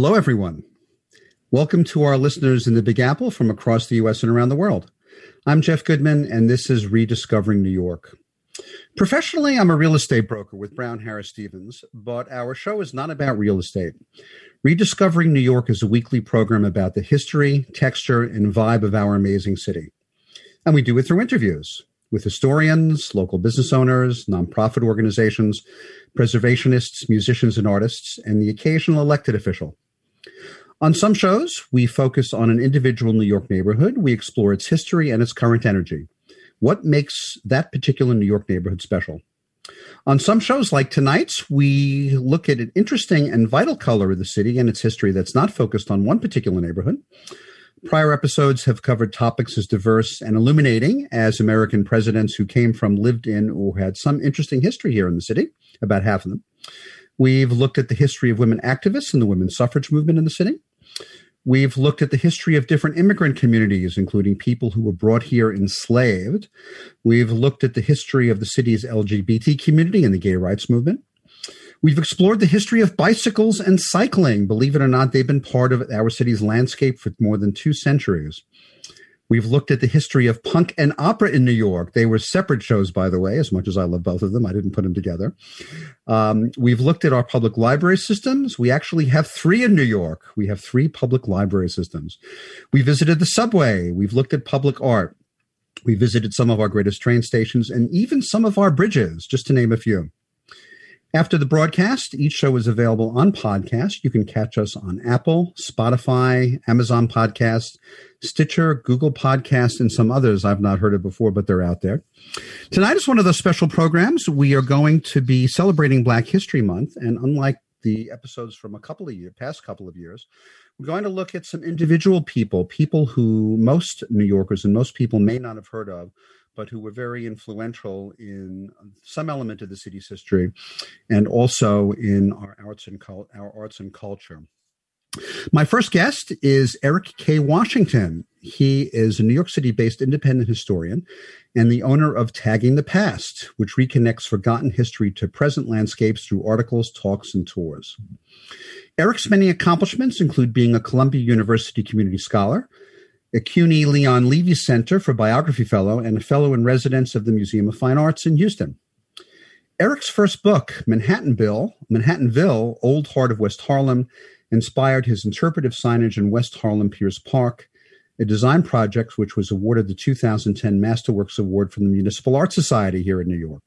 Hello, everyone. Welcome to our listeners in the Big Apple from across the U.S. and around the world. I'm Jeff Goodman, and this is Rediscovering New York. Professionally, I'm a real estate broker with Brown Harris Stevens, but our show is not about real estate. Rediscovering New York is a weekly program about the history, texture, and vibe of our amazing city. And we do it through interviews with historians, local business owners, nonprofit organizations, preservationists, musicians, and artists, and the occasional elected official. On some shows, we focus on an individual New York neighborhood. We explore its history and its current energy. What makes that particular New York neighborhood special? On some shows like tonight's, we look at an interesting and vital color of the city and its history that's not focused on one particular neighborhood. Prior episodes have covered topics as diverse and illuminating as American presidents who came from, lived in, or had some interesting history here in the city, about half of them. We've looked at the history of women activists and the women's suffrage movement in the city. We've looked at the history of different immigrant communities, including people who were brought here enslaved. We've looked at the history of the city's LGBT community and the gay rights movement. We've explored the history of bicycles and cycling. Believe it or not, they've been part of our city's landscape for more than two centuries. We've looked at the history of punk and opera in New York. They were separate shows, by the way, as much as I love both of them. I didn't put them together. Um, we've looked at our public library systems. We actually have three in New York. We have three public library systems. We visited the subway. We've looked at public art. We visited some of our greatest train stations and even some of our bridges, just to name a few. After the broadcast, each show is available on podcast. You can catch us on Apple, Spotify, Amazon Podcast, Stitcher, Google Podcast, and some others I've not heard of before, but they're out there. Tonight is one of those special programs. We are going to be celebrating Black History Month, and unlike the episodes from a couple of years, past couple of years, we're going to look at some individual people, people who most New Yorkers and most people may not have heard of, but who were very influential in um, some element of the city's history and also in our arts and, our arts and culture. My first guest is Eric K. Washington. He is a New York City based independent historian and the owner of Tagging the Past, which reconnects forgotten history to present landscapes through articles, talks, and tours. Eric's many accomplishments include being a Columbia University Community Scholar, a CUNY Leon Levy Center for Biography Fellow, and a Fellow in Residence of the Museum of Fine Arts in Houston. Eric's first book, Manhattanville, Manhattanville, Old Heart of West Harlem, inspired his interpretive signage in West Harlem Piers Park, a design project which was awarded the 2010 Masterworks Award from the Municipal Art Society here in New York.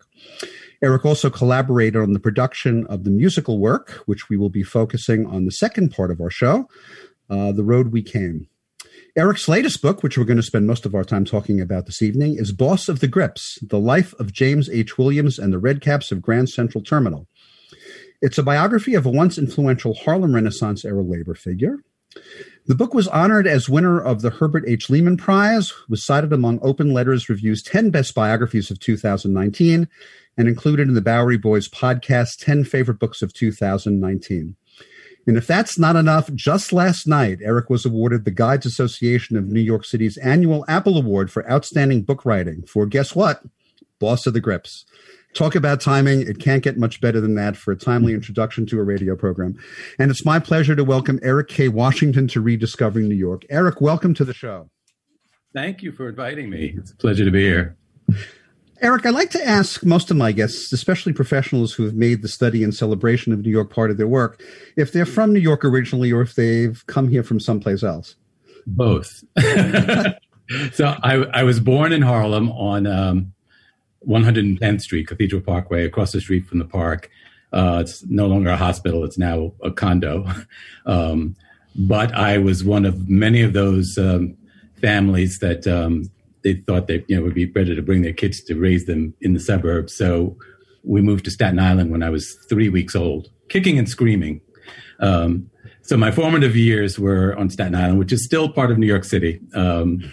Eric also collaborated on the production of the musical work, which we will be focusing on the second part of our show, uh, The Road We Came. Eric's latest book, which we're going to spend most of our time talking about this evening, is Boss of the Grips The Life of James H. Williams and the Redcaps of Grand Central Terminal. It's a biography of a once influential Harlem Renaissance era labor figure. The book was honored as winner of the Herbert H. Lehman Prize, was cited among Open Letters Review's 10 Best Biographies of 2019, and included in the Bowery Boys podcast 10 Favorite Books of 2019. And if that's not enough, just last night, Eric was awarded the Guides Association of New York City's annual Apple Award for Outstanding Book Writing for guess what? Boss of the Grips. Talk about timing. It can't get much better than that for a timely introduction to a radio program. And it's my pleasure to welcome Eric K. Washington to Rediscovering New York. Eric, welcome to the show. Thank you for inviting me. It's a pleasure to be here. Eric, I like to ask most of my guests, especially professionals who have made the study and celebration of New York part of their work, if they're from New York originally or if they've come here from someplace else. Both. so I, I, was born in Harlem on um, 110th Street, Cathedral Parkway, across the street from the park. Uh, it's no longer a hospital; it's now a condo. Um, but I was one of many of those um, families that um, they thought that you know it would be better to bring their kids to raise them in the suburbs. So we moved to Staten Island when I was three weeks old, kicking and screaming. Um, so my formative years were on Staten Island, which is still part of New York City. Um,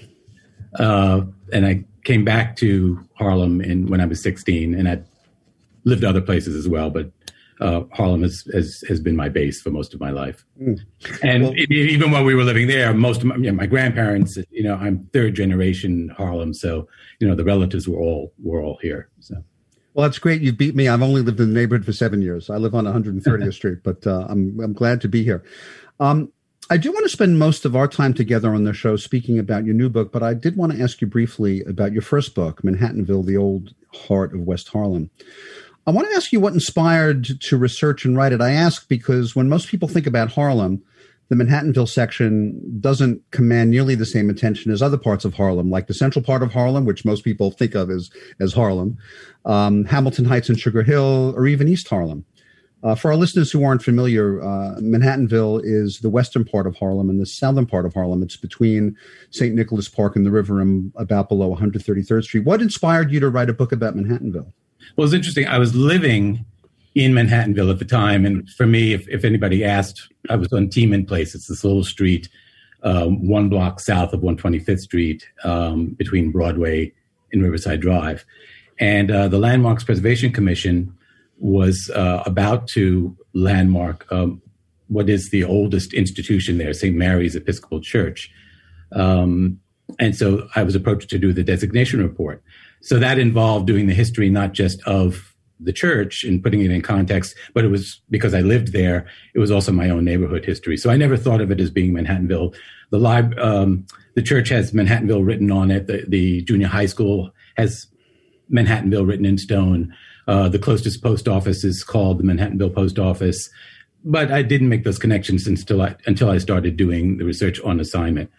uh, and I came back to Harlem in, when I was 16, and I lived other places as well, but uh, Harlem has, has, has been my base for most of my life. Mm. And well, it, even while we were living there, most of my, you know, my, grandparents, you know, I'm third generation Harlem, so you know the relatives were all were all here. So. Well, that's great. You beat me. I've only lived in the neighborhood for seven years. I live on 130th Street, but uh, I'm I'm glad to be here. Um, I do want to spend most of our time together on the show speaking about your new book, but I did want to ask you briefly about your first book, Manhattanville: The Old Heart of West Harlem. I want to ask you what inspired to research and write it. I ask because when most people think about Harlem, the Manhattanville section doesn't command nearly the same attention as other parts of Harlem, like the central part of Harlem, which most people think of as as Harlem, um, Hamilton Heights and Sugar Hill, or even East Harlem. Uh, for our listeners who aren't familiar, uh, Manhattanville is the western part of Harlem and the southern part of Harlem. It's between St. Nicholas Park and the river and about below 133rd Street. What inspired you to write a book about Manhattanville? Well, it's interesting. I was living in Manhattanville at the time, and for me, if, if anybody asked, I was on Tiemann Place. It's this little street, um, one block south of 125th Street, um, between Broadway and Riverside Drive. And uh, the Landmarks Preservation Commission was uh, about to landmark um, what is the oldest institution there, St. Mary's Episcopal Church. Um, and so I was approached to do the designation report. So that involved doing the history not just of the church and putting it in context, but it was because I lived there. It was also my own neighborhood history. So I never thought of it as being Manhattanville. The lib, um, the church has Manhattanville written on it. The, the junior high school has Manhattanville written in stone. Uh, the closest post office is called the Manhattanville Post Office, but I didn't make those connections until I until I started doing the research on assignment.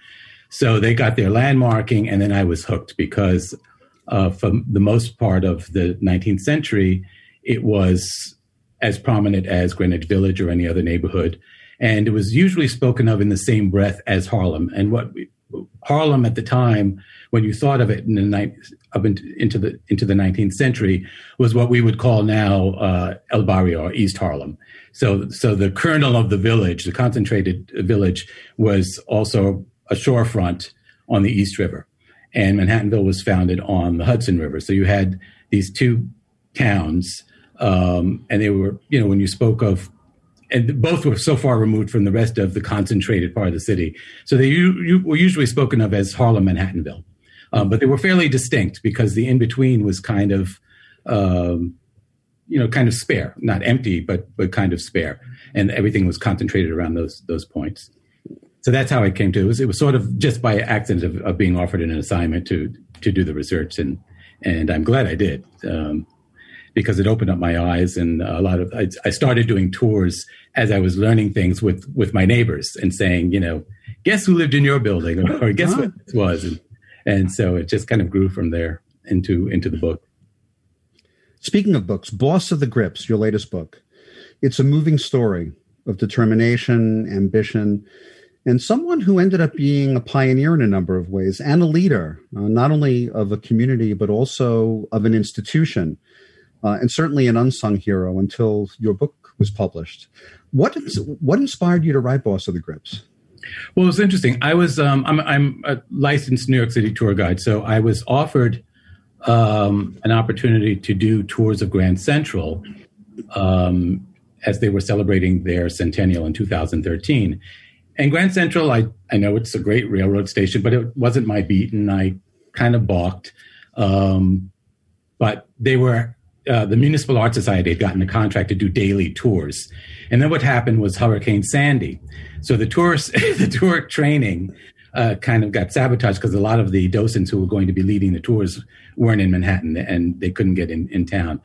So they got their landmarking, and then I was hooked because uh, for the most part of the 19th century, it was as prominent as Greenwich Village or any other neighborhood. And it was usually spoken of in the same breath as Harlem. And what Harlem at the time, when you thought of it in the night up into the into the 19th century, was what we would call now uh, El Barrio or East Harlem. So, so the kernel of the village, the concentrated village, was also a shorefront on the East River and Manhattanville was founded on the Hudson River. So you had these two towns, um, and they were, you know, when you spoke of, and both were so far removed from the rest of the concentrated part of the city. So they were usually spoken of as Harlem Manhattanville, um, but they were fairly distinct because the in between was kind of, um, you know, kind of spare, not empty, but but kind of spare, and everything was concentrated around those those points so that's how I came to it. Was it was sort of just by accident of, of, being offered an assignment to to do the research, and and I'm glad I did um, because it opened up my eyes and a lot of I, I, started doing tours as I was learning things with with my neighbors and saying, you know, guess who lived in your building or, or guess what this was, and and so it just kind of grew from there into into the book. Speaking of books, Boss of the Grips, your latest book, it's a moving story of determination, ambition and someone who ended up being a pioneer in a number of ways and a leader, uh, not only of a community, but also of an institution, uh, and certainly an unsung hero until your book was published. What, what inspired you to write Boss of the Grips? Well, it's interesting. I was um, I'm, I'm, a licensed New York City tour guide, so I was offered um, an opportunity to do tours of Grand Central um, as they were celebrating their centennial in 2013. And Grand Central, I, I know it's a great railroad station, but it wasn't my beat, and I kind of balked. Um, but they were uh, the Municipal Art Society had gotten a contract to do daily tours, and then what happened was Hurricane Sandy. So the tours, the tour training, uh, kind of got sabotaged because a lot of the docents who were going to be leading the tours weren't in Manhattan and they couldn't get in, in town.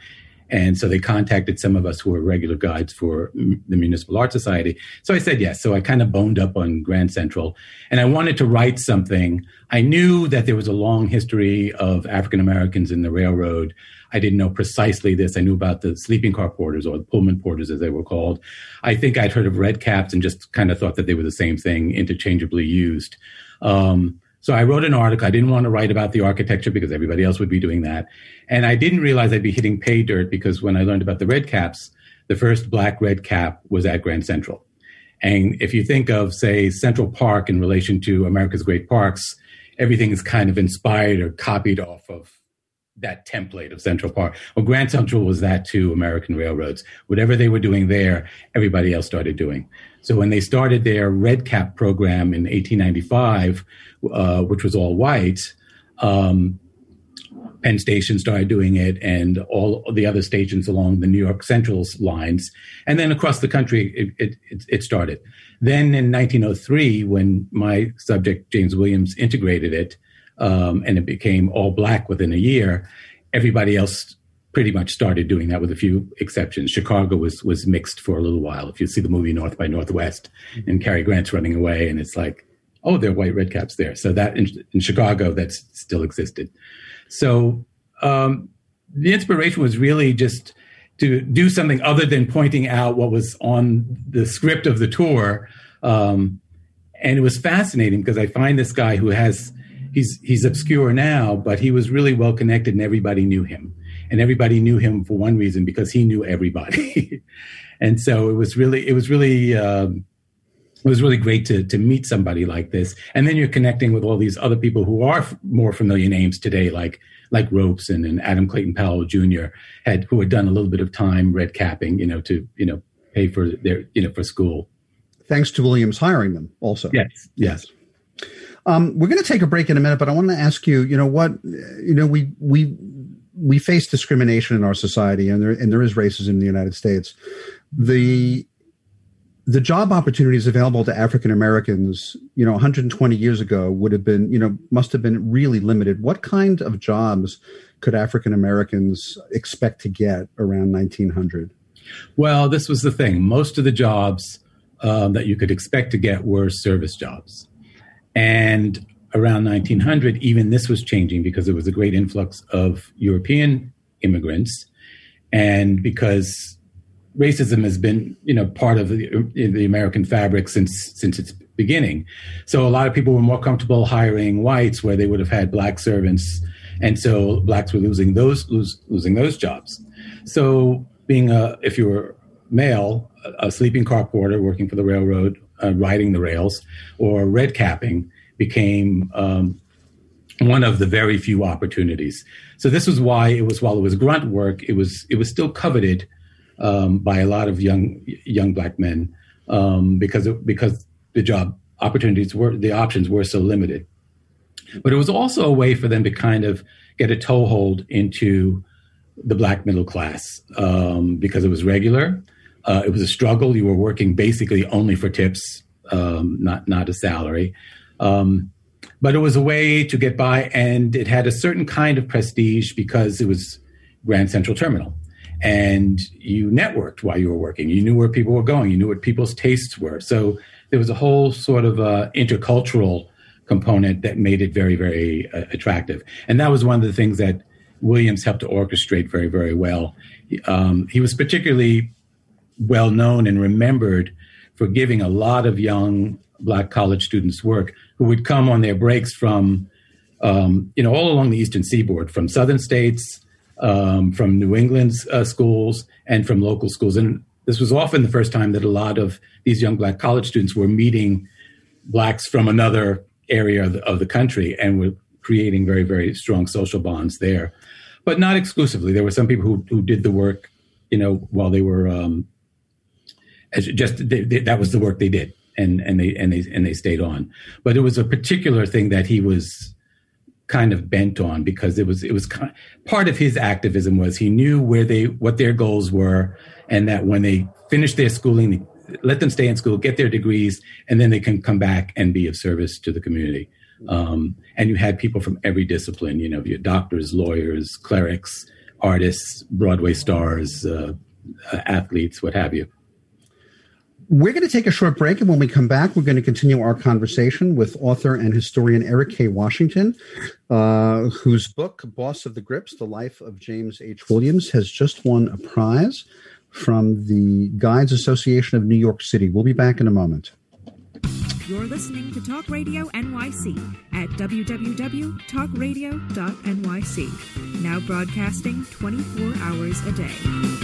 And so they contacted some of us who were regular guides for the Municipal Art Society. So I said yes. So I kind of boned up on Grand Central and I wanted to write something. I knew that there was a long history of African Americans in the railroad. I didn't know precisely this. I knew about the sleeping car porters or the Pullman porters as they were called. I think I'd heard of red caps and just kind of thought that they were the same thing, interchangeably used. Um, so I wrote an article. I didn't want to write about the architecture because everybody else would be doing that. And I didn't realize I'd be hitting pay dirt because when I learned about the red caps, the first black red cap was at Grand Central. And if you think of, say, Central Park in relation to America's Great Parks, everything is kind of inspired or copied off of that template of Central Park. Well, Grand Central was that to American railroads. Whatever they were doing there, everybody else started doing. So when they started their red cap program in 1895, uh, which was all white, um, Penn Station started doing it, and all the other stations along the New York Central's lines, and then across the country it, it, it started. Then in 1903, when my subject James Williams integrated it, um, and it became all black within a year, everybody else pretty much started doing that with a few exceptions. Chicago was was mixed for a little while. If you see the movie North by Northwest and Cary Grant's running away, and it's like, oh, there are white redcaps there. So that in, in Chicago, that still existed. So um, the inspiration was really just to do something other than pointing out what was on the script of the tour. Um, and it was fascinating because I find this guy who has he's he's obscure now, but he was really well connected and everybody knew him. And everybody knew him for one reason because he knew everybody. and so it was really it was really um, it was really great to to meet somebody like this. And then you're connecting with all these other people who are f- more familiar names today, like like Robeson and Adam Clayton Powell Jr. had who had done a little bit of time red capping, you know, to you know pay for their you know for school. Thanks to Williams hiring them, also. Yes, yes. Um, we're going to take a break in a minute, but I want to ask you. You know what? You know we we we face discrimination in our society, and there and there is racism in the United States. The the job opportunities available to African Americans, you know, 120 years ago would have been, you know, must have been really limited. What kind of jobs could African Americans expect to get around 1900? Well, this was the thing. Most of the jobs um, that you could expect to get were service jobs. And around 1900, even this was changing because there was a great influx of European immigrants. And because racism has been, you know, part of the, the American fabric since since its beginning. So a lot of people were more comfortable hiring whites where they would have had black servants, and so blacks were losing those lose, losing those jobs. So being a if you were male, a sleeping car porter working for the railroad, uh, riding the rails, or red capping became um, one of the very few opportunities. So this was why it was while it was grunt work, it was it was still coveted um, by a lot of young young black men um, because it, because the job opportunities were the options were so limited. But it was also a way for them to kind of get a toehold into the black middle class um, because it was regular. Uh, it was a struggle. You were working basically only for tips, um, not not a salary. Um, but it was a way to get by, and it had a certain kind of prestige because it was Grand Central Terminal and you networked while you were working. You knew where people were going. You knew what people's tastes were. So there was a whole sort of uh, intercultural component that made it very, very uh, attractive. And that was one of the things that Williams helped to orchestrate very, very well. Um, he was particularly well known and remembered for giving a lot of young black college students work who would come on their breaks from, um, you know, all along the eastern seaboard, from southern states um, from New England's uh, schools and from local schools. And this was often the first time that a lot of these young black college students were meeting blacks from another area of the, of the country and were creating very, very strong social bonds there. But not exclusively. There were some people who, who did the work, you know, while they were um, just they, they, that was the work they did, and and they and they and they stayed on. But it was a particular thing that he was kind of bent on because it was it was kind, part of his activism was he knew where they what their goals were and that when they finished their schooling let them stay in school get their degrees and then they can come back and be of service to the community. Um, and you had people from every discipline you know your doctors lawyers clerics artists broadway stars uh, athletes what have you we're going to take a short break, and when we come back, we're going to continue our conversation with author and historian Eric K. Washington, uh, whose book, Boss of the Grips The Life of James H. Williams, has just won a prize from the Guides Association of New York City. We'll be back in a moment. You're listening to Talk Radio NYC at www.talkradio.nyc, now broadcasting 24 hours a day.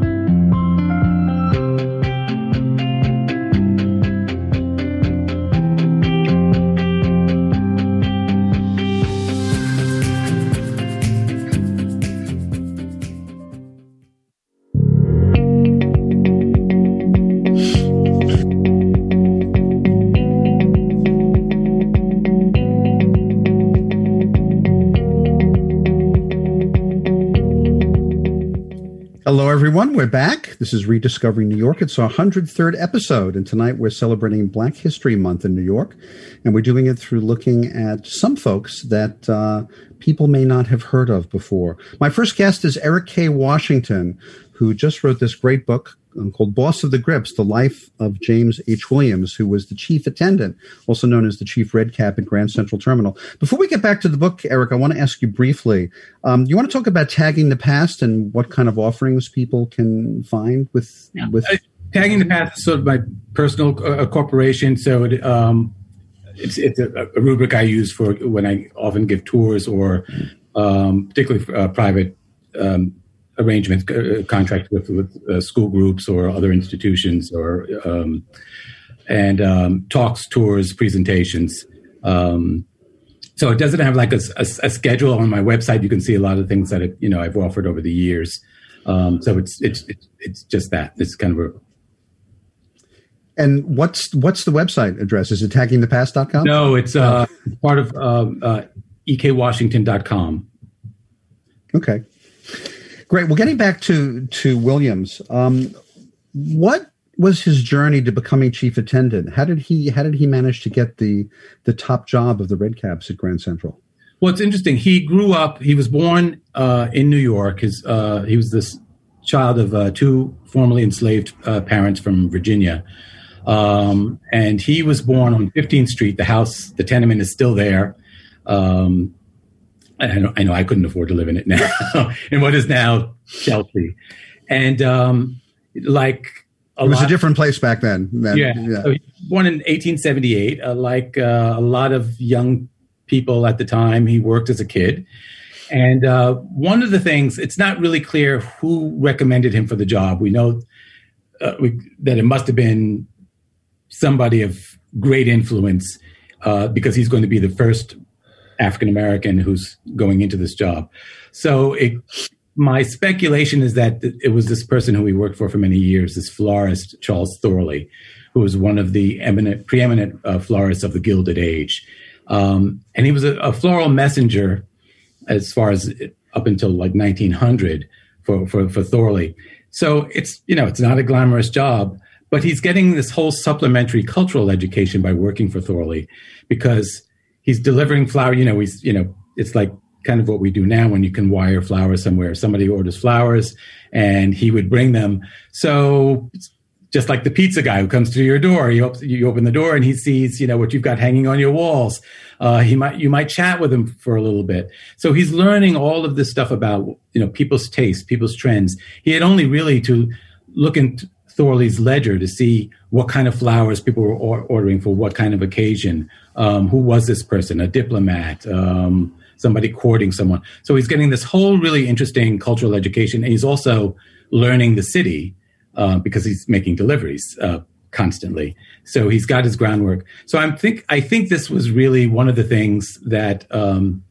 Everyone. We're back. This is Rediscovering New York. It's our 103rd episode, and tonight we're celebrating Black History Month in New York, and we're doing it through looking at some folks that uh, people may not have heard of before. My first guest is Eric K. Washington, who just wrote this great book called Boss of the Grips, The Life of James H. Williams, who was the chief attendant, also known as the chief red cap at Grand Central Terminal. Before we get back to the book, Eric, I want to ask you briefly, um, you want to talk about tagging the past and what kind of offerings people can find with, Yeah. with Uh, tagging the past is sort of my personal uh, corporation, so it, um, it's it's a, a rubric I use for when I often give tours or um, particularly for, uh, private um, arrangements, uh, contracts with with uh, school groups or other institutions or um, and um, talks, tours, presentations. Um, so it doesn't have like a, a, a schedule on my website. You can see a lot of things that it, you know I've offered over the years. Um, so it's, it's it's it's just that it's kind of a and what's what's the website address? Is it taggingthepast.com? no, it's uh, part of um, uh, ekwashington.com. Okay, great. Well, getting back to to Williams, um, what was his journey to becoming chief attendant? How did he how did he manage to get the the top job of the Red Caps at Grand Central? Well, it's interesting. He grew up. He was born uh, in New York. His uh, he was this child of uh, two formerly enslaved uh, parents from Virginia, um, and he was born on 15th Street. The house, the tenement, is still there. Um, I know, I know I couldn't afford to live in it now, in what is now Chelsea, and um, like a It was a different place back then. than- yeah. So born in 1878. Uh, like uh, a lot of young people at the time, he worked as a kid. And uh, one of the things, it's not really clear who recommended him for the job. We know uh, we, that it must have been somebody of great influence uh, because he's going to be the first African American who's going into this job. So it, my speculation is that it was this person who we worked for for many years, this florist Charles Thorley, who was one of the eminent, preeminent uh, florists of the Gilded Age. Um, and he was a, a, floral messenger as far as up until like 1900 for, for, for Thorley. So it's, you know, it's not a glamorous job, but he's getting this whole supplementary cultural education by working for Thorley because he's delivering flower, you know, he's, you know, it's like kind of what we do now when you can wire flowers somewhere. Somebody orders flowers and he would bring them. So just like the pizza guy who comes to your door, you, you open the door and he sees, you know, what you've got hanging on your walls. Uh, he might, you might chat with him for a little bit. So he's learning all of this stuff about, you know, people's tastes, people's trends. He had only really to look into Thorley's ledger to see what kind of flowers people were or- ordering for what kind of occasion. Um, who was this person? A diplomat, um, somebody courting someone. So he's getting this whole really interesting cultural education. And he's also learning the city uh, because he's making deliveries uh, constantly. So he's got his groundwork. So I think I think this was really one of the things that um,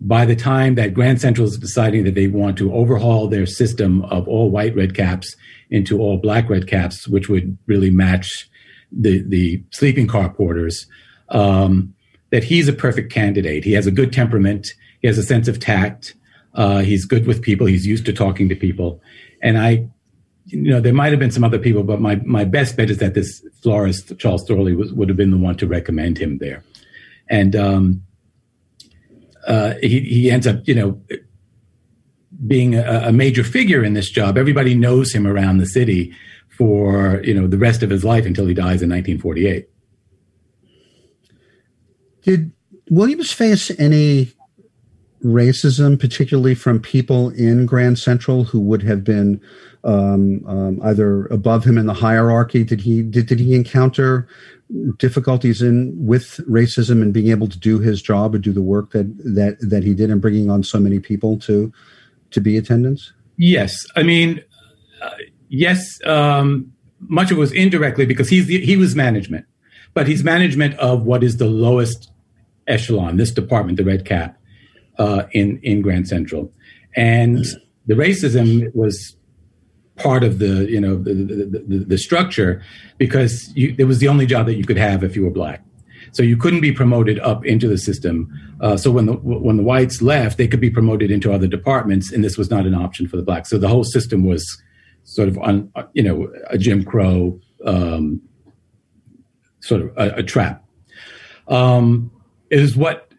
by the time that Grand Central is deciding that they want to overhaul their system of all white red caps into all black red caps, which would really match the the sleeping car porters. Um, that he's a perfect candidate. He has a good temperament. He has a sense of tact. Uh, he's good with people. He's used to talking to people. And I you know, there might have been some other people, but my, my best bet is that this florist, Charles Thorley, was, would have been the one to recommend him there. And um, uh, he, he ends up, you know, being a, a, major figure in this job. Everybody knows him around the city for, you know, the rest of his life until he dies in 1948. Did Williams face any racism, particularly from people in Grand Central who would have been um, um, either above him in the hierarchy? Did he did, did he encounter difficulties in with racism and being able to do his job and do the work that that that he did and bringing on so many people to to be attendants? Yes, I mean, uh, yes. Um, much of it was indirectly because he's the, he was management, but he's management of what is the lowest echelon, this department, the Red Cap, uh, in in Grand Central, and the racism was part of the you know the the, the, the structure because you, it was the only job that you could have if you were black. So you couldn't be promoted up into the system. Uh, so when the when the whites left, they could be promoted into other departments, and this was not an option for the blacks. So the whole system was sort of on you know a Jim Crow um, sort of a, a trap. Um, is what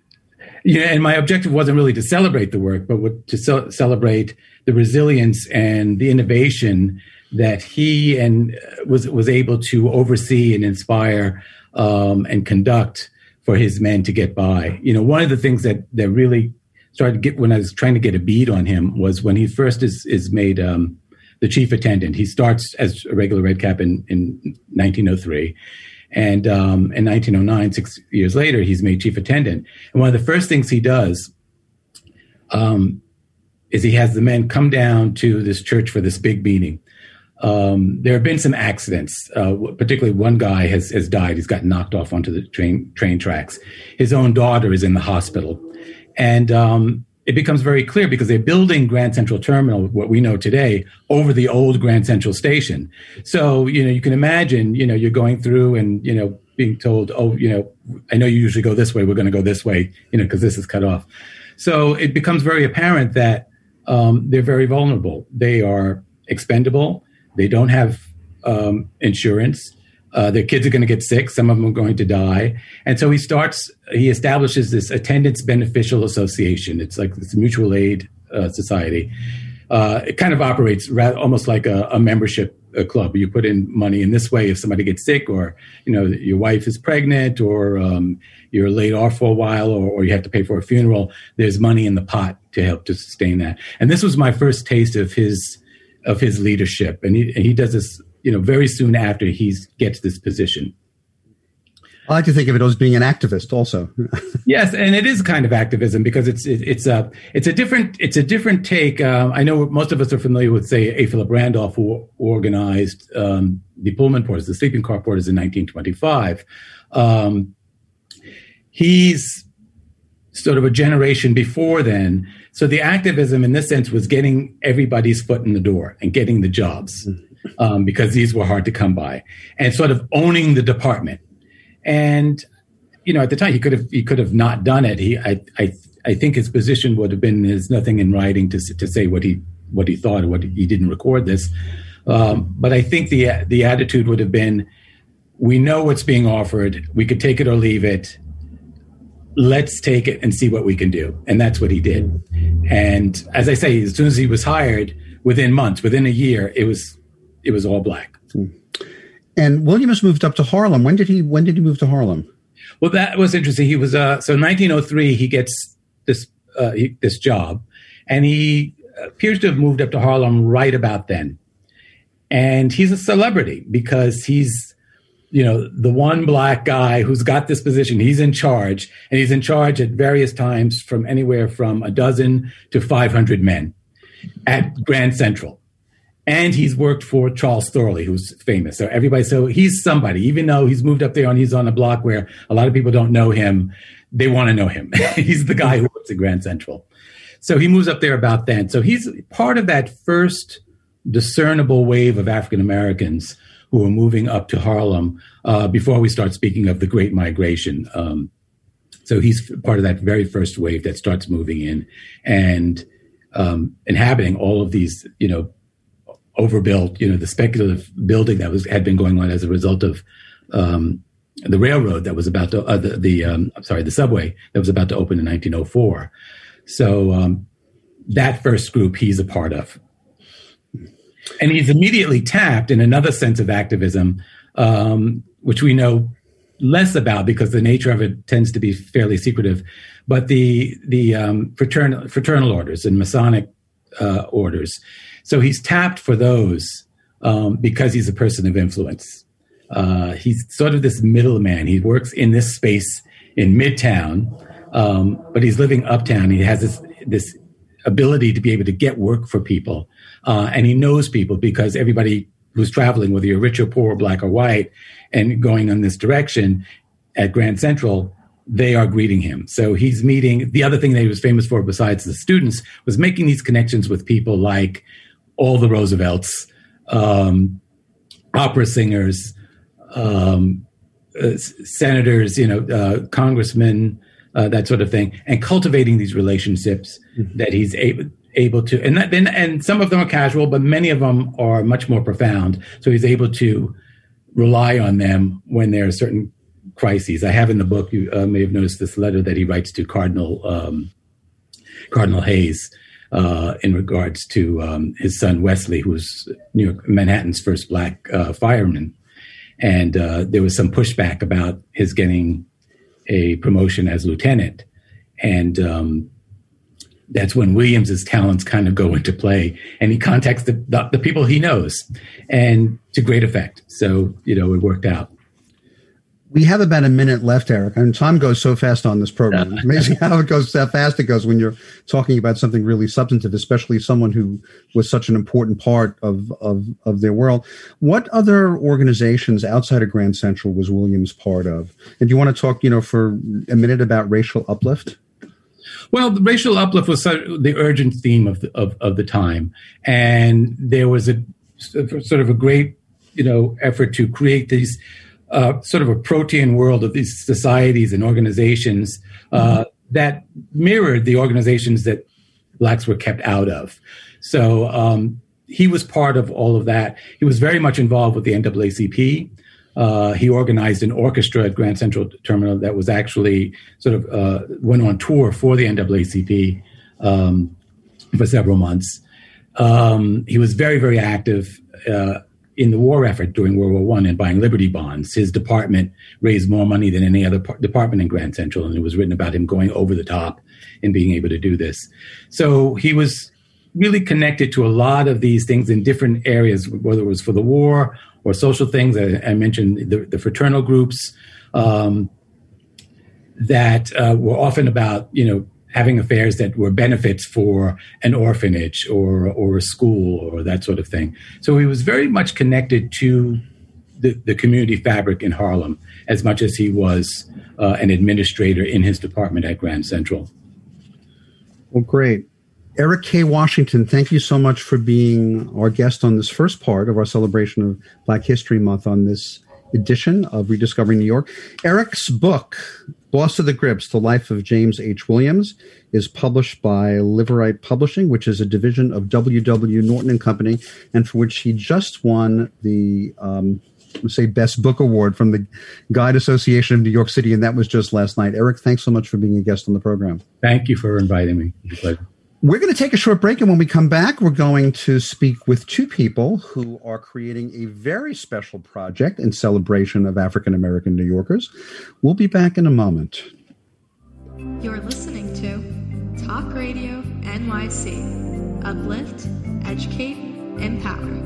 know, and my objective wasn't really to celebrate the work, but to ce- celebrate the resilience and the innovation that he and uh, was was able to oversee and inspire um, and conduct for his men to get by. You know, one of the things that that really started to get when I was trying to get a bead on him was when he first is is made um, the chief attendant. He starts as a regular red cap in in 1903. And um, in 1909, six years later, he's made chief attendant. And one of the first things he does um, is he has the men come down to this church for this big meeting. Um, there have been some accidents. Uh, particularly, one guy has has died. He's got knocked off onto the train train tracks. His own daughter is in the hospital, and um, it becomes very clear because they're building Grand Central Terminal, what we know today, over the old Grand Central Station. So you know you can imagine, you know, you're going through and you know being told, oh, you know, I know you usually go this way. We're going to go this way, you know, because this is cut off. So it becomes very apparent that um, they're very vulnerable. They are expendable. They don't have um, insurance. Uh, their kids are going to get sick. Some of them are going to die. And so he starts, he establishes this attendance beneficial association. It's like this mutual aid uh, society. Uh, it kind of operates rather, almost like a, a membership a club. You put in money in this way if somebody gets sick, or you know your wife is pregnant, or um, you're laid off for a while, or, or, you have to pay for a funeral. There's money in the pot to help to sustain that. And this was my first taste of his of his leadership, and he and he does this you know very soon after he gets this position. I like to think of it as being an activist, also. yes, and it is kind of activism because it's it, it's a it's a different it's a different take. Um, I know most of us are familiar with, say, A. Philip Randolph, who organized um, the Pullman porters, the sleeping car porters, in 1925. Um, he's sort of a generation before then. So the activism, in this sense, was getting everybody's foot in the door and getting the jobs um, because these were hard to come by, and sort of owning the department and you know, at the time he could have he could have not done it. He, I, I, I think his position would have been there's nothing in writing to to say what he what he thought or what he, didn't record this. Um, but I think the the attitude would have been, we know what's being offered. We could take it or leave it. Let's take it and see what we can do, and that's what he did. And as I say, as soon as he was hired, within months, within a year, it was it was all black. And Williams moved up to Harlem. When did he When did he move to Harlem? Well, that was interesting. He was uh, so 1903. He gets this uh, he, this job, and he appears to have moved up to Harlem right about then. And he's a celebrity because he's you know the one black guy who's got this position. He's in charge, and he's in charge at various times from anywhere from a dozen to 500 men at Grand Central and he's worked for Charles Thorley, who's famous. So everybody, so he's somebody, even though he's moved up there and he's on a block where a lot of people don't know him, they want to know him. he's the guy who works at Grand Central. So he moves up there about then. So he's part of that first discernible wave of African Americans who are moving up to Harlem uh, before we start speaking of the Great Migration. Um, so he's part of that very first wave that starts moving in and um, inhabiting all of these, you know, overbuilt, you know, the speculative building that was had been going on as a result of um, the railroad that was about to, uh, the, the um, I'm sorry, the subway that was about to open in 1904. So um, that first group he's a part of, and he's immediately tapped in another sense of activism, um, which we know less about because the nature of it tends to be fairly secretive. But the the um, fraternal fraternal orders and Masonic uh, orders so he's tapped for those um, because he's a person of influence. Uh, he's sort of this middleman. He works in this space in Midtown, um, but he's living uptown. He has this this ability to be able to get work for people, uh, and he knows people because everybody who's traveling, whether you're rich or poor, black or white, and going in this direction at Grand Central, they are greeting him. So he's meeting. The other thing that he was famous for, besides the students, was making these connections with people like all the Roosevelts, um, opera singers, um, uh, senators, you know, uh, congressmen, uh, that sort of thing, and cultivating these relationships mm-hmm. that he's able able to, and that, and, and some of them are casual, but many of them are much more profound. So he's able to rely on them when there are certain crises. I have in the book, you uh, may have noticed this letter that he writes to Cardinal um, Cardinal Hayes, uh, in regards to um, his son Wesley, who was New York Manhattan's first black uh, fireman, and uh, there was some pushback about his getting a promotion as lieutenant, and um, that's when Williams's talents kind of go into play, and he contacts the, the, the people he knows, and to great effect. So you know it worked out. We have about a minute left, Eric, and time goes so fast on this program. It's amazing how it goes, how fast it goes when you're talking about something really substantive, especially someone who was such an important part of, of, of their world. What other organizations outside of Grand Central was Williams part of? And do you want to talk, you know, for a minute about racial uplift? Well, the racial uplift was the urgent theme of the, of, of the time, and there was a sort of a great, you know, effort to create these uh, sort of a protean world of these societies and organizations uh, mm-hmm. that mirrored the organizations that blacks were kept out of. So um, he was part of all of that. He was very much involved with the NAACP. Uh, he organized an orchestra at Grand Central Terminal that was actually sort of uh, went on tour for the NAACP um, for several months. Um, he was very, very active uh, in the war effort during World War One and buying Liberty bonds. His department raised more money than any other par- department in Grand Central, and it was written about him going over the top and being able to do this. So he was really connected to a lot of these things in different areas, whether it was for the war or social things. I, I mentioned the, the, fraternal groups um, that uh, were often about, you know, having affairs that were benefits for an orphanage or or a school or that sort of thing. So he was very much connected to the, the community fabric in Harlem as much as he was uh, an administrator in his department at Grand Central. Well, great. Eric K. Washington, thank you so much for being our guest on this first part of our celebration of Black History Month on this edition of Rediscovering New York. Eric's book, Boss of the Grips, The Life of James H. Williams, is published by Liveright Publishing, which is a division of W.W. Norton and Company, and for which he just won the um, say best book award from the guide association of new york city and that was just last night eric thanks so much for being a guest on the program thank you for inviting me we're going to take a short break and when we come back we're going to speak with two people who are creating a very special project in celebration of african american new yorkers. We'll be back in a moment. You're listening to talk radio nyc uplift educate empower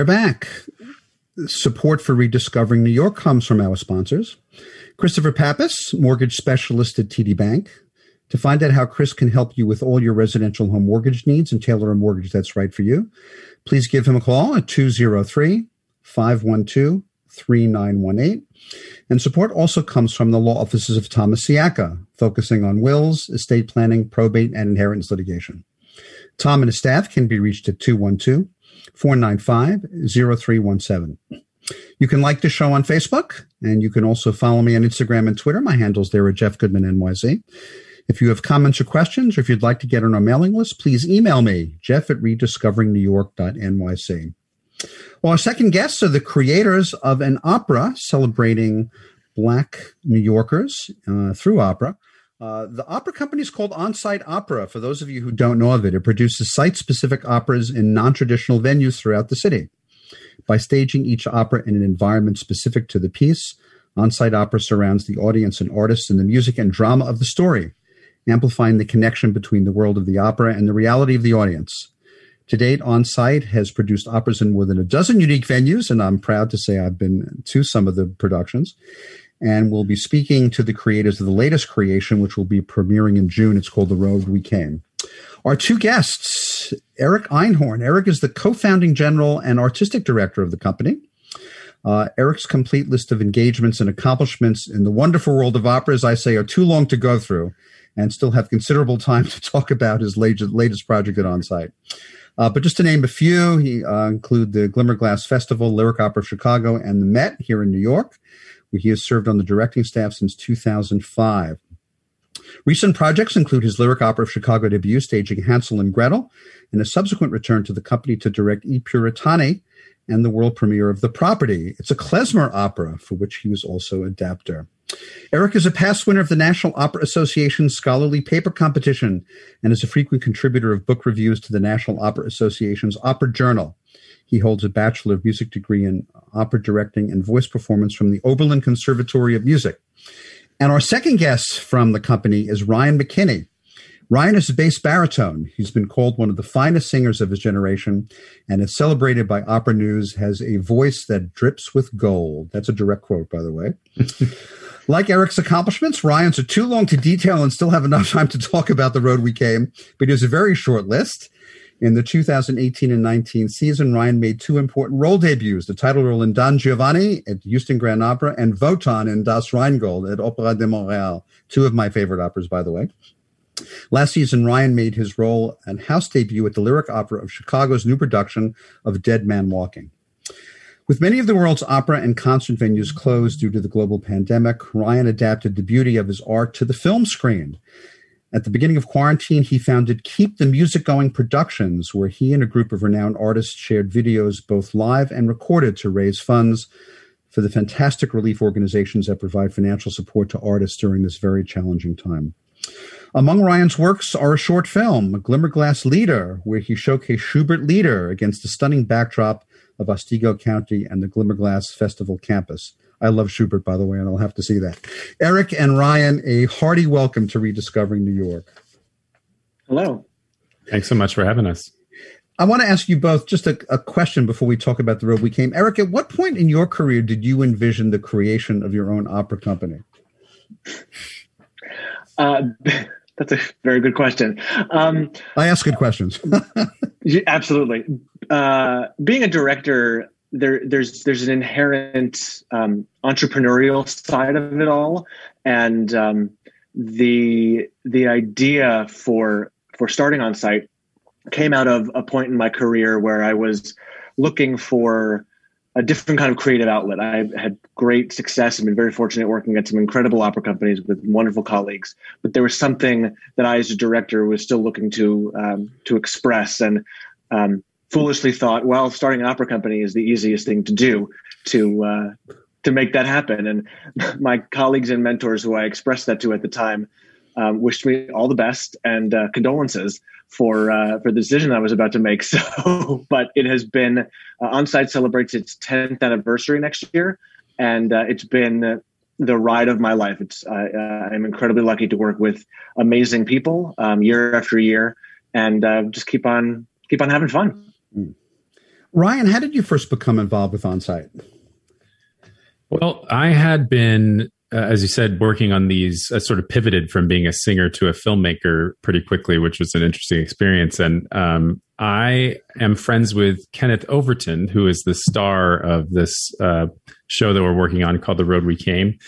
We're back. Support for Rediscovering New York comes from our sponsors Christopher Pappas, mortgage specialist at TD Bank. To find out how Chris can help you with all your residential home mortgage needs and tailor a mortgage that's right for you, please give him a call at 203 512 3918. And support also comes from the law offices of Thomas Siaka, focusing on wills, estate planning, probate, and inheritance litigation. Tom and his staff can be reached at 212 495 0317. You can like the show on Facebook, and you can also follow me on Instagram and Twitter. My handles there are Jeff Goodman NYC. If you have comments or questions, or if you'd like to get on our mailing list, please email me, jeff at rediscoveringnewyork.nyc. Well, our second guests are the creators of an opera celebrating Black New Yorkers uh, through opera. Uh, the opera company is called Onsite Opera. For those of you who don't know of it, it produces site specific operas in non traditional venues throughout the city. By staging each opera in an environment specific to the piece, Onsite Opera surrounds the audience and artists in the music and drama of the story, amplifying the connection between the world of the opera and the reality of the audience. To date, Onsite has produced operas in more than a dozen unique venues, and I'm proud to say I've been to some of the productions and we'll be speaking to the creators of the latest creation, which will be premiering in June. It's called The Road We Came. Our two guests, Eric Einhorn. Eric is the co founding general and artistic director of the company. Uh, Eric's complete list of engagements and accomplishments in the wonderful world of opera, as I say, are too long to go through. and still have considerable time to talk about his latest, latest project at On Site. Uh, but just to name a few, he uh, include the Glimmerglass Festival, Lyric Opera of Chicago, and the Met here in New York, where he has served on the directing staff since 2005. Recent projects include his Lyric Opera of Chicago debut, staging Hansel and Gretel, and a subsequent return to the company to direct E Puritani and the world premiere of The Property. It's a klezmer opera for which he was also adapter. Eric is a past winner of the National Opera Association's scholarly paper competition and is a frequent contributor of book reviews to the National Opera Association's Opera Journal. He holds a Bachelor of Music degree in opera directing and voice performance from the Oberlin Conservatory of Music. And our second guest from the company is Ryan McKinney. Ryan is a bass baritone. He's been called one of the finest singers of his generation and is celebrated by Opera News has a voice that drips with gold. That's a direct quote, by the way. like Eric's accomplishments, Ryan's are too long to detail and still have enough time to talk about the road we came, but it was a very short list. In the 2018 and 19 season, Ryan made two important role debuts the title role in Don Giovanni at Houston Grand Opera and Wotan in Das Rheingold at Opera de Montréal, two of my favorite operas, by the way. Last season, Ryan made his role and house debut at the Lyric Opera of Chicago's new production of Dead Man Walking. With many of the world's opera and concert venues closed due to the global pandemic, Ryan adapted the beauty of his art to the film screen. At the beginning of quarantine, he founded Keep the Music Going Productions, where he and a group of renowned artists shared videos both live and recorded to raise funds for the fantastic relief organizations that provide financial support to artists during this very challenging time. Among Ryan's works are a short film, Glimmerglass Lieder, where he showcased Schubert Lieder against the stunning backdrop of Otsego County and the Glimmerglass Festival campus. I love Schubert, by the way, and I'll have to see that. Eric and Ryan, a hearty welcome to Rediscovering New York. Hello. Thanks so much for having us. I want to ask you both just a, a, question before we talk about the road we came. Eric, at what point in your career did you envision the creation of your own opera company? Uh, that's a very good question. Um, I ask good questions. absolutely. Uh, being a director, there, there's there's an inherent um, entrepreneurial side of it all, and um, the the idea for for starting on site came out of a point in my career where I was looking for a different kind of creative outlet. I had great success and been very fortunate working at some incredible opera companies with wonderful colleagues. But there was something that I, as a director, was still looking to um, to express, and um, foolishly thought, well, starting an opera company is the easiest thing to do to uh, to make that happen. And my colleagues and mentors, who I expressed that to at the time, um, wished me all the best and uh, condolences for uh, for the decision I was about to make. So, but it has been uh, Onsite celebrates its 10th anniversary next year, and uh, it's been the ride of my life. It's uh, I'm incredibly lucky to work with amazing people um, year after year, and just keep on keep on having fun. Mm. Ryan, how did you first become involved with Onsite? Well, I had been uh, as you said, working on these, uh, sort of pivoted from being a singer to a filmmaker pretty quickly, which was an interesting experience. And um, I am friends with Kenneth Overton, who is the star of this uh, show that we're working on called The Road We Came.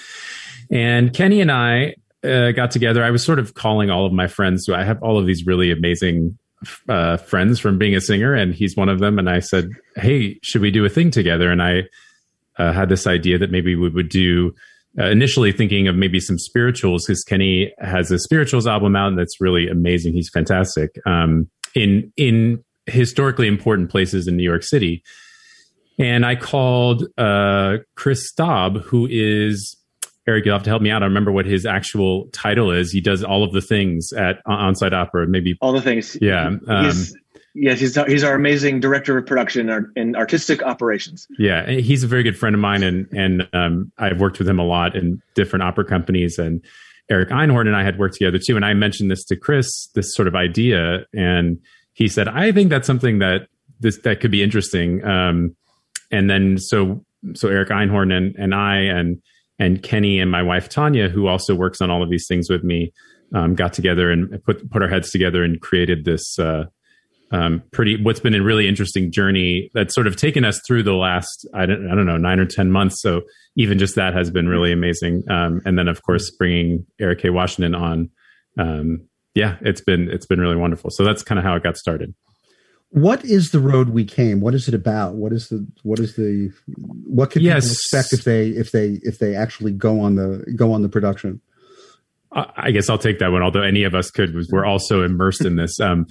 And Kenny and I uh, got together. I was sort of calling all of my friends. So I have all of these really amazing uh, friends from being a singer, and he's one of them. And I said, "Hey, should we do a thing together?" And I uh, had this idea that maybe we would do uh, initially thinking of maybe some spirituals because Kenny has a spirituals album out and that's really amazing. He's fantastic um, in in historically important places in New York City. And I called uh, Chris Staub, who is Eric. You'll have to help me out. I remember what his actual title is. He does all of the things at Onsite Opera. Maybe all the things. Yeah. Um, Yes, he's he's our amazing director of production and artistic operations. Yeah, he's a very good friend of mine, and and um, I've worked with him a lot in different opera companies. And Eric Einhorn and I had worked together too. And I mentioned this to Chris, this sort of idea, and he said, "I think that's something that this that could be interesting." Um, and then so so Eric Einhorn and and I and and Kenny and my wife Tanya, who also works on all of these things with me, um, got together and put put our heads together and created this. Uh, um, pretty what's been a really interesting journey that's sort of taken us through the last I don't I don't know nine or ten months. So even just that has been really amazing. Um, and then of course bringing Eric K. Washington on um, yeah, it's been it's been really wonderful. So that's kind of how it got started. What is the road we came? What is it about? What is the what is the what can yes. people expect if they if they if they actually go on the go on the production? I guess I'll take that one. Although any of us could, we're also immersed in this. Um,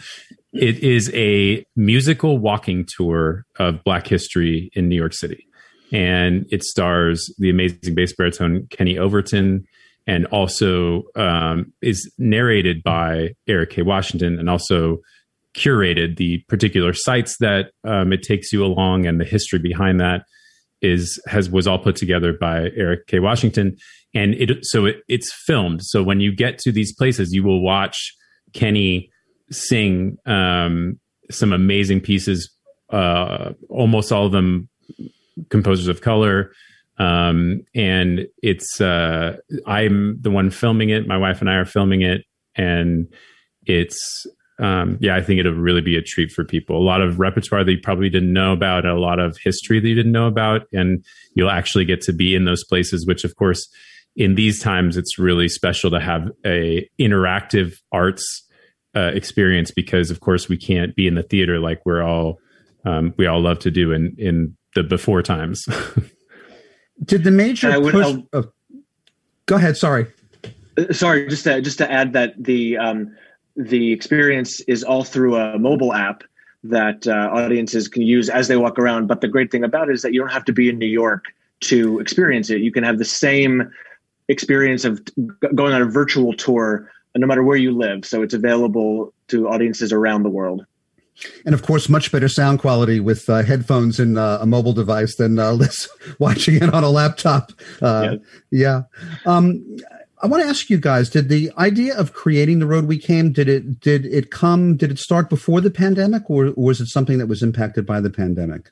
it is a musical walking tour of Black history in New York City, and it stars the amazing bass baritone Kenny Overton, and also um, is narrated by Eric K. Washington, and also curated the particular sites that um, it takes you along and the history behind that is has was all put together by Eric K. Washington, and it so it, it's filmed. So when you get to these places, you will watch Kenny sing um, some amazing pieces. Uh, almost all of them composers of color, um, and it's uh, I'm the one filming it. My wife and I are filming it, and it's um, yeah, I think it'll really be a treat for people. A lot of repertoire that you probably didn't know about, a lot of history that you didn't know about, and you'll actually get to be in those places. Which, of course, in these times, it's really special to have a interactive arts uh, experience because, of course, we can't be in the theater like we're all um, we all love to do in in the before times. Did the major push? Oh, go ahead. Sorry. Uh, sorry, just to, just to add that the um, the experience is all through a mobile app that uh, audiences can use as they walk around. But the great thing about it is that you don't have to be in New York to experience it. You can have the same experience of going on a virtual tour no matter where you live. So it's available to audiences around the world. And of course, much better sound quality with uh, headphones and uh, a mobile device than uh, watching it on a laptop. Uh, yeah. yeah. Um, I want to ask you guys: Did the idea of creating the road we came did it did it come did it start before the pandemic, or, or was it something that was impacted by the pandemic?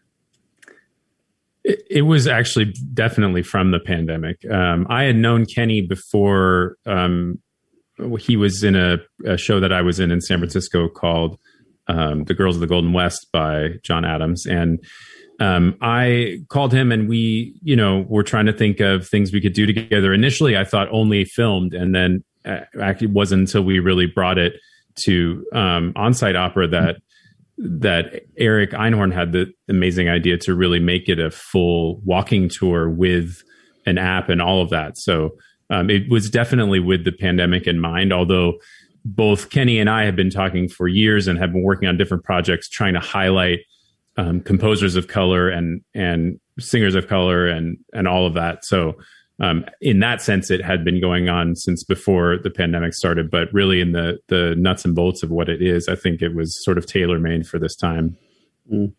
It, it was actually definitely from the pandemic. Um, I had known Kenny before um, he was in a, a, show that I was in in San Francisco called um, "The Girls of the Golden West" by John Adams, and um, I called him and we, you know, were trying to think of things we could do together. Initially, I thought only filmed, and then uh, actually wasn't until we really brought it to um, on-site opera that that Eric Einhorn had the amazing idea to really make it a full walking tour with an app and all of that. So um, it was definitely with the pandemic in mind, although both Kenny and I have been talking for years and have been working on different projects trying to highlight um, composers of color and and singers of color and and all of that. So um, in that sense, it had been going on since before the pandemic started. But really, in the the nuts and bolts of what it is, I think it was sort of tailor made for this time. Mm.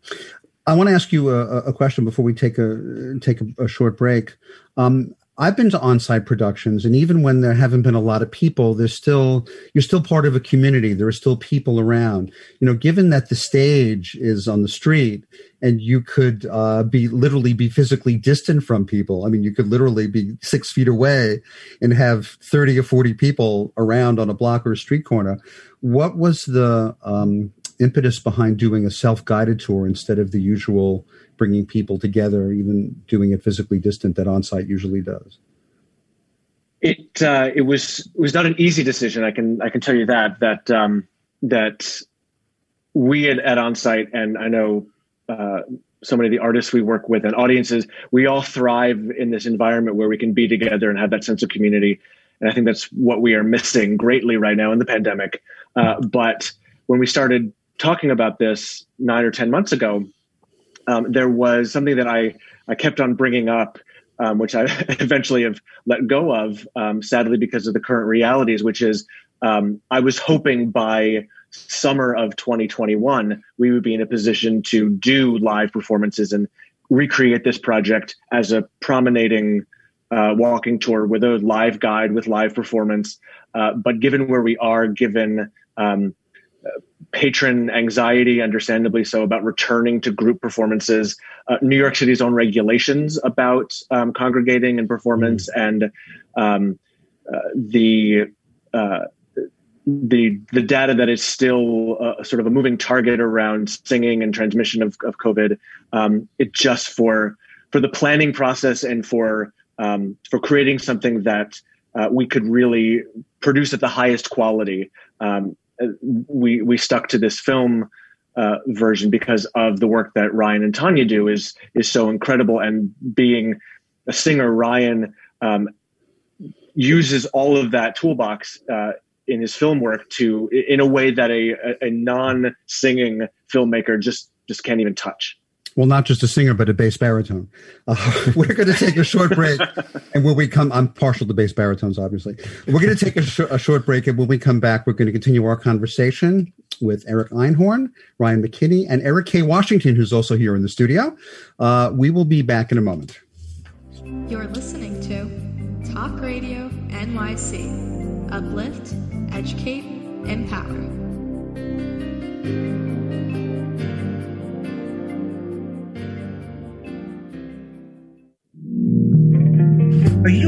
I want to ask you a, a, question before we take a take a, a short break. Um, I've been to on-site productions, and even when there haven't been a lot of people, there's still you're still part of a community. There are still people around. You know, given that the stage is on the street, and you could uh, be literally be physically distant from people. I mean, you could literally be six feet away and have thirty or forty people around on a block or a street corner. What was the um, impetus behind doing a self-guided tour instead of the usual? Bringing people together, even doing it physically distant that on-site usually does? It uh, it was it was not an easy decision. I can I can tell you that that um, that we at, at on-site and I know uh, so many of the artists we work with and audiences, we all thrive in this environment where we can be together and have that sense of community. And I think that's what we are missing greatly right now in the pandemic. Uh, but when we started talking about this nine or 10 months ago, um, there was something that I, I kept on bringing up, um, which I eventually have let go of, um, sadly, because of the current realities, which is um, I was hoping by summer of 2021, we would be in a position to do live performances and recreate this project as a promenading uh, walking tour with a live guide with live performance. Uh, but given where we are, given um, patron anxiety, understandably so, about returning to group performances. Uh, New York City's own regulations about um, congregating and performance, mm. and um, uh, the uh, the the data that is still uh, sort of a moving target around singing and transmission of, of COVID. Um, it just for for the planning process and for um, for creating something that uh, we could really produce at the highest quality. We we stuck to this film uh, version because of the work that Ryan and Tanya do is is so incredible. And being a singer, Ryan um, uses all of that toolbox uh, in his film work to in a way that a, a non singing filmmaker just just can't even touch. Well, not just a singer, but a bass baritone. Uh, we're going to take a short break, and when we come, I'm partial to bass baritones, obviously. We're going to take a, sh- a short break, and when we come back, we're going to continue our conversation with Eric Einhorn, Ryan McKinney, and Eric K. Washington, who's also here in the studio. Uh, we will be back in a moment. You're listening to Talk Radio NYC. Uplift, educate, empower.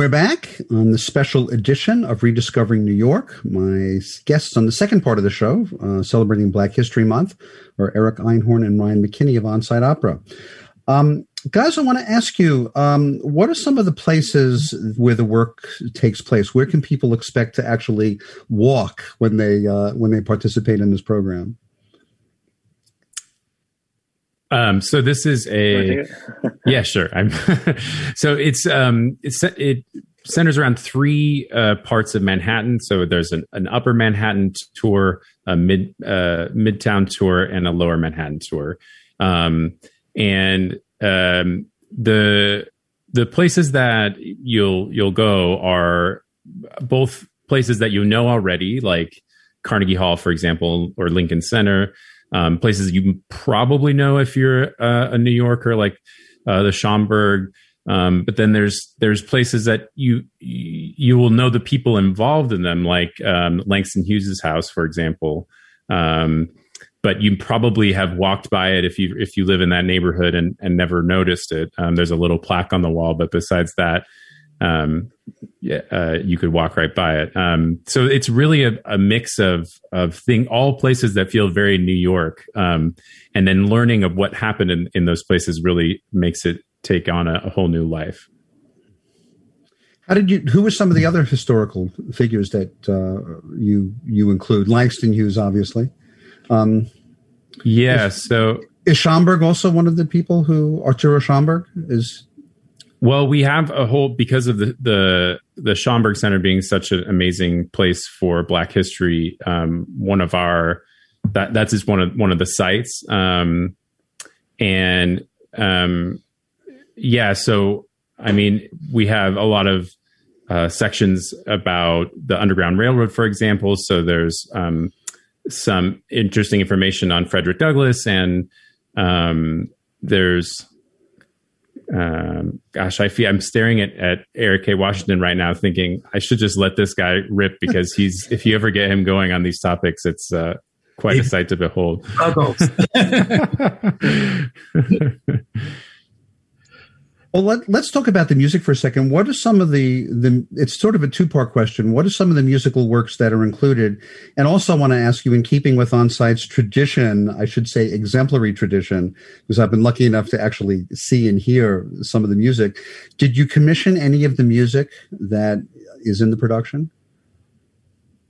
We're back on the special edition of Rediscovering New York. My guests on the second part of the show, uh, celebrating Black History Month, are Eric Einhorn and Ryan McKinney of Onsite Opera. Um, guys, I want to ask you um, what are some of the places where the work takes place? Where can people expect to actually walk when they uh, when they participate in this program? Um, so this is a yeah, sure. I'm so it's um it's it centers around three uh, parts of Manhattan. So there's an, an upper Manhattan tour, a mid uh, midtown tour, and a lower Manhattan tour. Um, and um, the the places that you'll you'll go are both places that you know already, like Carnegie Hall, for example, or Lincoln Center um, places you probably know if you're uh, a New Yorker, like uh, the Schomburg. Um, but then there's there's places that you you will know the people involved in them, like um, Langston Hughes's house, for example. Um, but you probably have walked by it if you if you live in that neighborhood and, and never noticed it. Um, there's a little plaque on the wall, but besides that, um, yeah, uh, you could walk right by it. Um, so it's really a, a, mix of of thing, all places that feel very New York, um, and then learning of what happened in, in those places really makes it take on a, a, whole new life. How did you? Who were some of the other historical figures that uh, you you include? Langston Hughes, obviously. Um, yeah. Is, so is Schomburg also one of the people who Arturo Schomburg is well, we have a whole because of the the the Schomburg Center being such an amazing place for Black history. Um, one of our that that's just one of one of the sites, um, and um, yeah. So I mean, we have a lot of uh, sections about the Underground Railroad, for example. So there's um, some interesting information on Frederick Douglass, and um, there's um, gosh, I feel I'm staring at, at Eric K. Washington right now, thinking I should just let this guy rip because he's if you ever get him going on these topics, it's uh, quite a sight to behold. Well, let, us talk about the music for a second. What are some of the, the it's sort of a two part question. What are some of the musical works that are included? And also I want to ask you in keeping with OnSite's tradition, I should say exemplary tradition, because I've been lucky enough to actually see and hear some of the music. Did you commission any of the music that is in the production?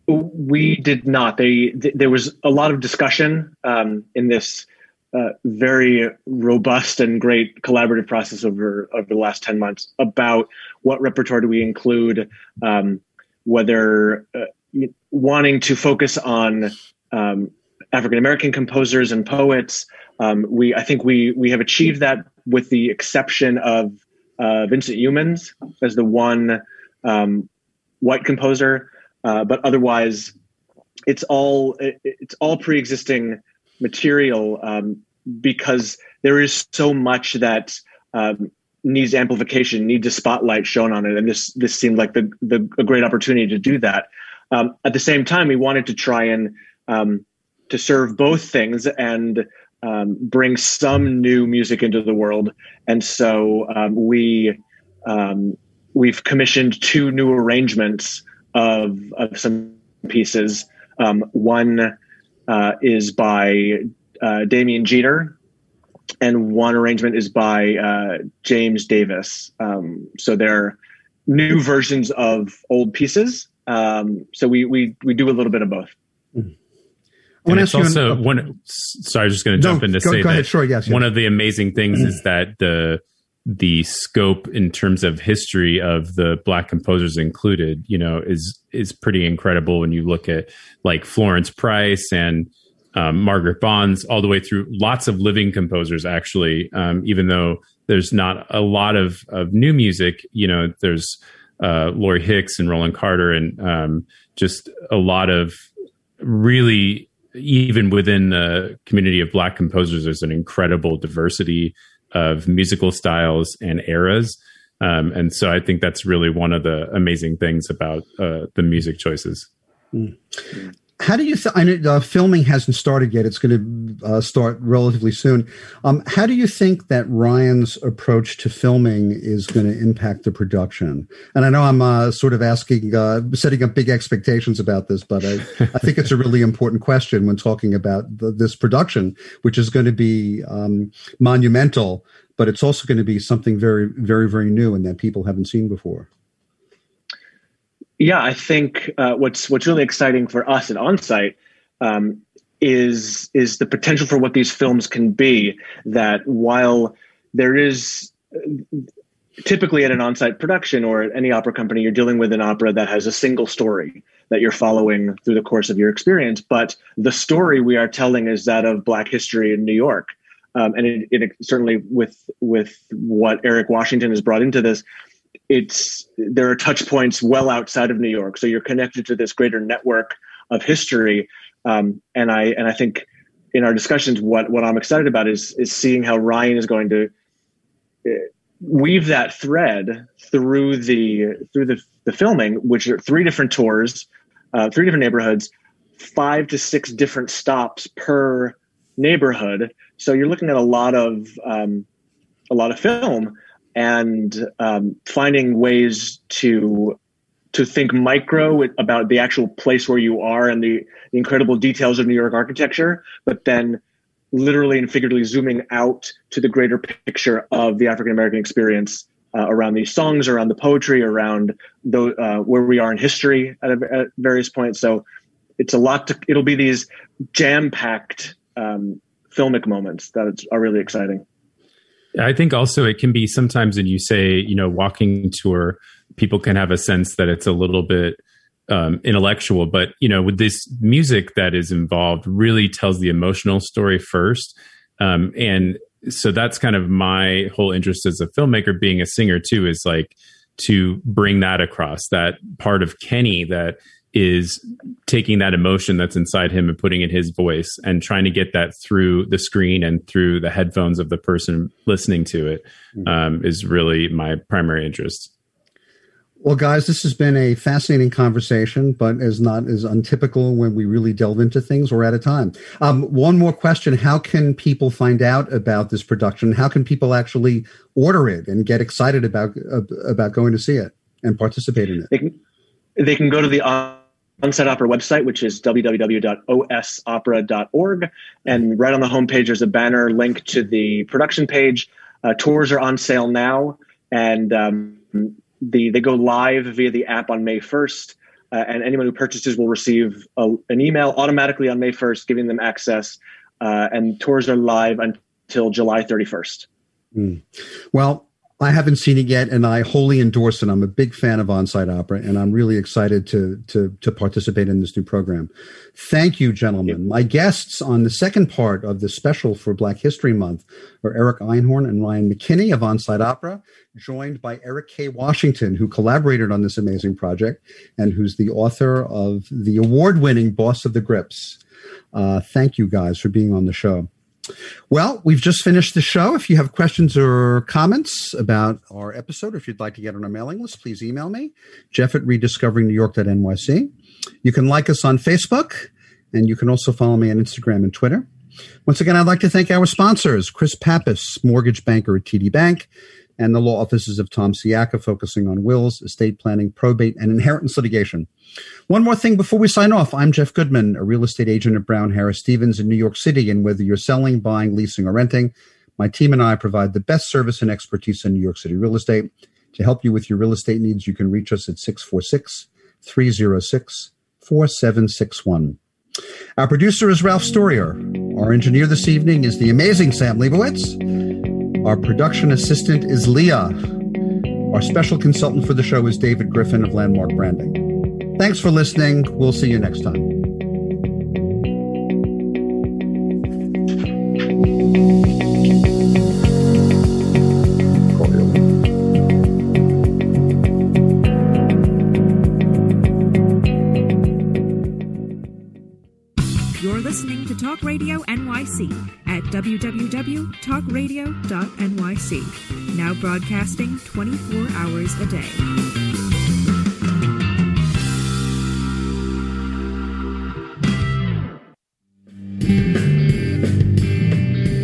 We did not. They, there was a lot of discussion um, in this uh, very robust and great collaborative process over over the last 10 months about what repertoire do we include um, whether uh, wanting to focus on um, African American composers and poets. Um, we I think we we have achieved that with the exception of uh, Vincent Youmans as the one um, white composer. Uh, but otherwise it's all it, it's all pre-existing material um, because there is so much that um, needs amplification, needs a spotlight shown on it, and this this seemed like the, the a great opportunity to do that. Um, at the same time, we wanted to try and um, to serve both things and um, bring some new music into the world, and so um, we we've commissioned two new arrangements of of some pieces. one uh, is by uh, Damien Geter, and one arrangement is by uh, James Davis. Um, so they're new versions of old pieces. Um, so we we we do a little bit of both. Mm-hmm. And it's also an, one. Sorry, I was just going to jump no, in to go, say go that ahead, sure, yes, yes. one of the amazing things is that the the scope in terms of history of the black composers included, you know, is is pretty incredible when you look at like Florence Price and um, Margaret Bonds, all the way through. Lots of living composers, actually, um, even though there's not a lot of, of new music, you know, there's uh, Laurie Hicks and Roland Carter and um, just a lot of really, even within the community of Black composers, there's an incredible diversity of musical styles and eras. Um, and so I think that's really one of the amazing things about uh, the music choices. Mm how do you th- I know uh, filming hasn't started yet. It's going to uh, start relatively soon. Um, how do you think that ryan's approach to filming is going to impact the production? And i know i'm uh, sort of asking uh, setting up big expectations about this but i, I think it's a really important question when talking about the, this production which is going to be um, monumental but it's also going to be something very very very new and that people haven't seen before yeah, I think uh, what's what's really exciting for us at OnSite um, is is the potential for what these films can be. That while there is typically at an on-site production or at any opera company, you're dealing with an opera that has a single story that you're following through the course of your experience. But the story we are telling is that of Black history in New York, um, and it, it, certainly with with what Eric Washington has brought into this, it's there are touch points well outside of New York, so you're connected to this greater network of history. Um, and I and I think in our discussions, what what I'm excited about is is seeing how Ryan is going to uh, weave that thread through the through the, the filming, which are three different tours, uh, three different neighborhoods, five to six different stops per neighborhood. So you're looking at a lot of um, a lot of film and um, finding ways to to think micro about the actual place where you are and the, the incredible details of New York architecture, but then literally and figuratively zooming out to the greater picture of the African American experience uh, around these songs, around the poetry, around the, uh, where we are in history at, at, various points. So it's a lot to, it'll be these jam packed um, filmic moments that are really exciting. I think also it can be sometimes when you say, you know, walking tour, people can have a sense that it's a little bit um, intellectual, but you know, with this music that is involved, really tells the emotional story first, um, and so that's kind of my whole interest as a filmmaker, being a singer too, is like to bring that across that part of Kenny that is taking that emotion that's inside him and putting it in his voice and trying to get that through the screen and through the headphones of the person listening to it um, is really my primary interest. Well, guys, this has been a fascinating conversation, but is not as untypical when we really delve into things. We're out of time. Um, one more question: How can people find out about this production? How can people actually order it and get excited about uh, about going to see it and participate in it? They can, they can go to the Onsite Opera website, which is www.osopera.org, and right on the homepage there's a banner link to the production page. Uh, tours are on sale now, and um, the they go live via the app on May 1st, uh, and anyone who purchases will receive a, an email automatically on May 1st, giving them access. Uh, and tours are live until July 31st. Mm. Well, I haven't seen it yet, and I wholly endorse it. I'm a big fan of Onsite Opera, and I'm really excited to to to participate in this new program. Thank you, gentlemen. My guests on the second part of the special for Black History Month are Eric Einhorn and Ryan McKinney of Onsite Opera, joined by Eric K. Washington, who collaborated on this amazing project and who's the author of the award-winning Boss of the Grips. Uh, thank you guys for being on the show. Well, we've just finished the show. If you have questions or comments about our episode, or if you'd like to get on our mailing list, please email me, jeff at rediscoveringnewyork.nyc. You can like us on Facebook, and you can also follow me on Instagram and Twitter. Once again, I'd like to thank our sponsors, Chris Pappas, mortgage banker at TD Bank, and the law offices of Tom Siaka, focusing on wills, estate planning, probate, and inheritance litigation. One more thing before we sign off. I'm Jeff Goodman, a real estate agent at Brown Harris Stevens in New York City. And whether you're selling, buying, leasing, or renting, my team and I provide the best service and expertise in New York City real estate. To help you with your real estate needs, you can reach us at 646 306 4761. Our producer is Ralph Storier. Our engineer this evening is the amazing Sam Leibowitz. Our production assistant is Leah. Our special consultant for the show is David Griffin of Landmark Branding. Thanks for listening. We'll see you next time. Broadcasting 24 hours a day.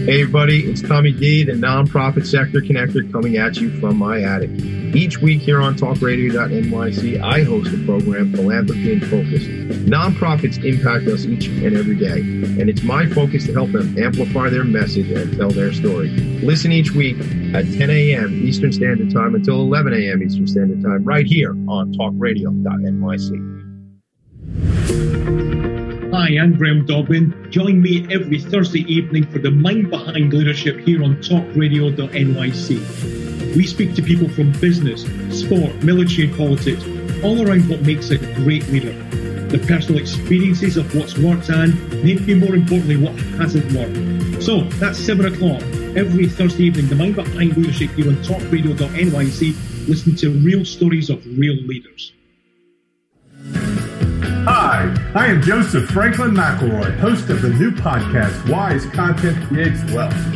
Hey, everybody, it's Tommy D, the nonprofit sector connector, coming at you from my attic. Each week here on talkradio.nyc, I host a program, Philanthropy in Focus. Nonprofits impact us each and every day, and it's my focus to help them amplify their message and tell their story. Listen each week at 10 a.m. Eastern Standard Time until 11 a.m. Eastern Standard Time, right here on talkradio.nyc. Hi, I'm Graham Dobbin. Join me every Thursday evening for the Mind Behind Leadership here on talkradio.nyc. We speak to people from business, sport, military, and politics, all around what makes a great leader. The personal experiences of what's worked and, maybe more importantly, what hasn't worked. So that's 7 o'clock every Thursday evening, the Mind Behind Leadership here on talkradio.nyc. Listen to real stories of real leaders. Hi, I am Joseph Franklin McElroy, host of the new podcast, Wise Content Creates Wealth.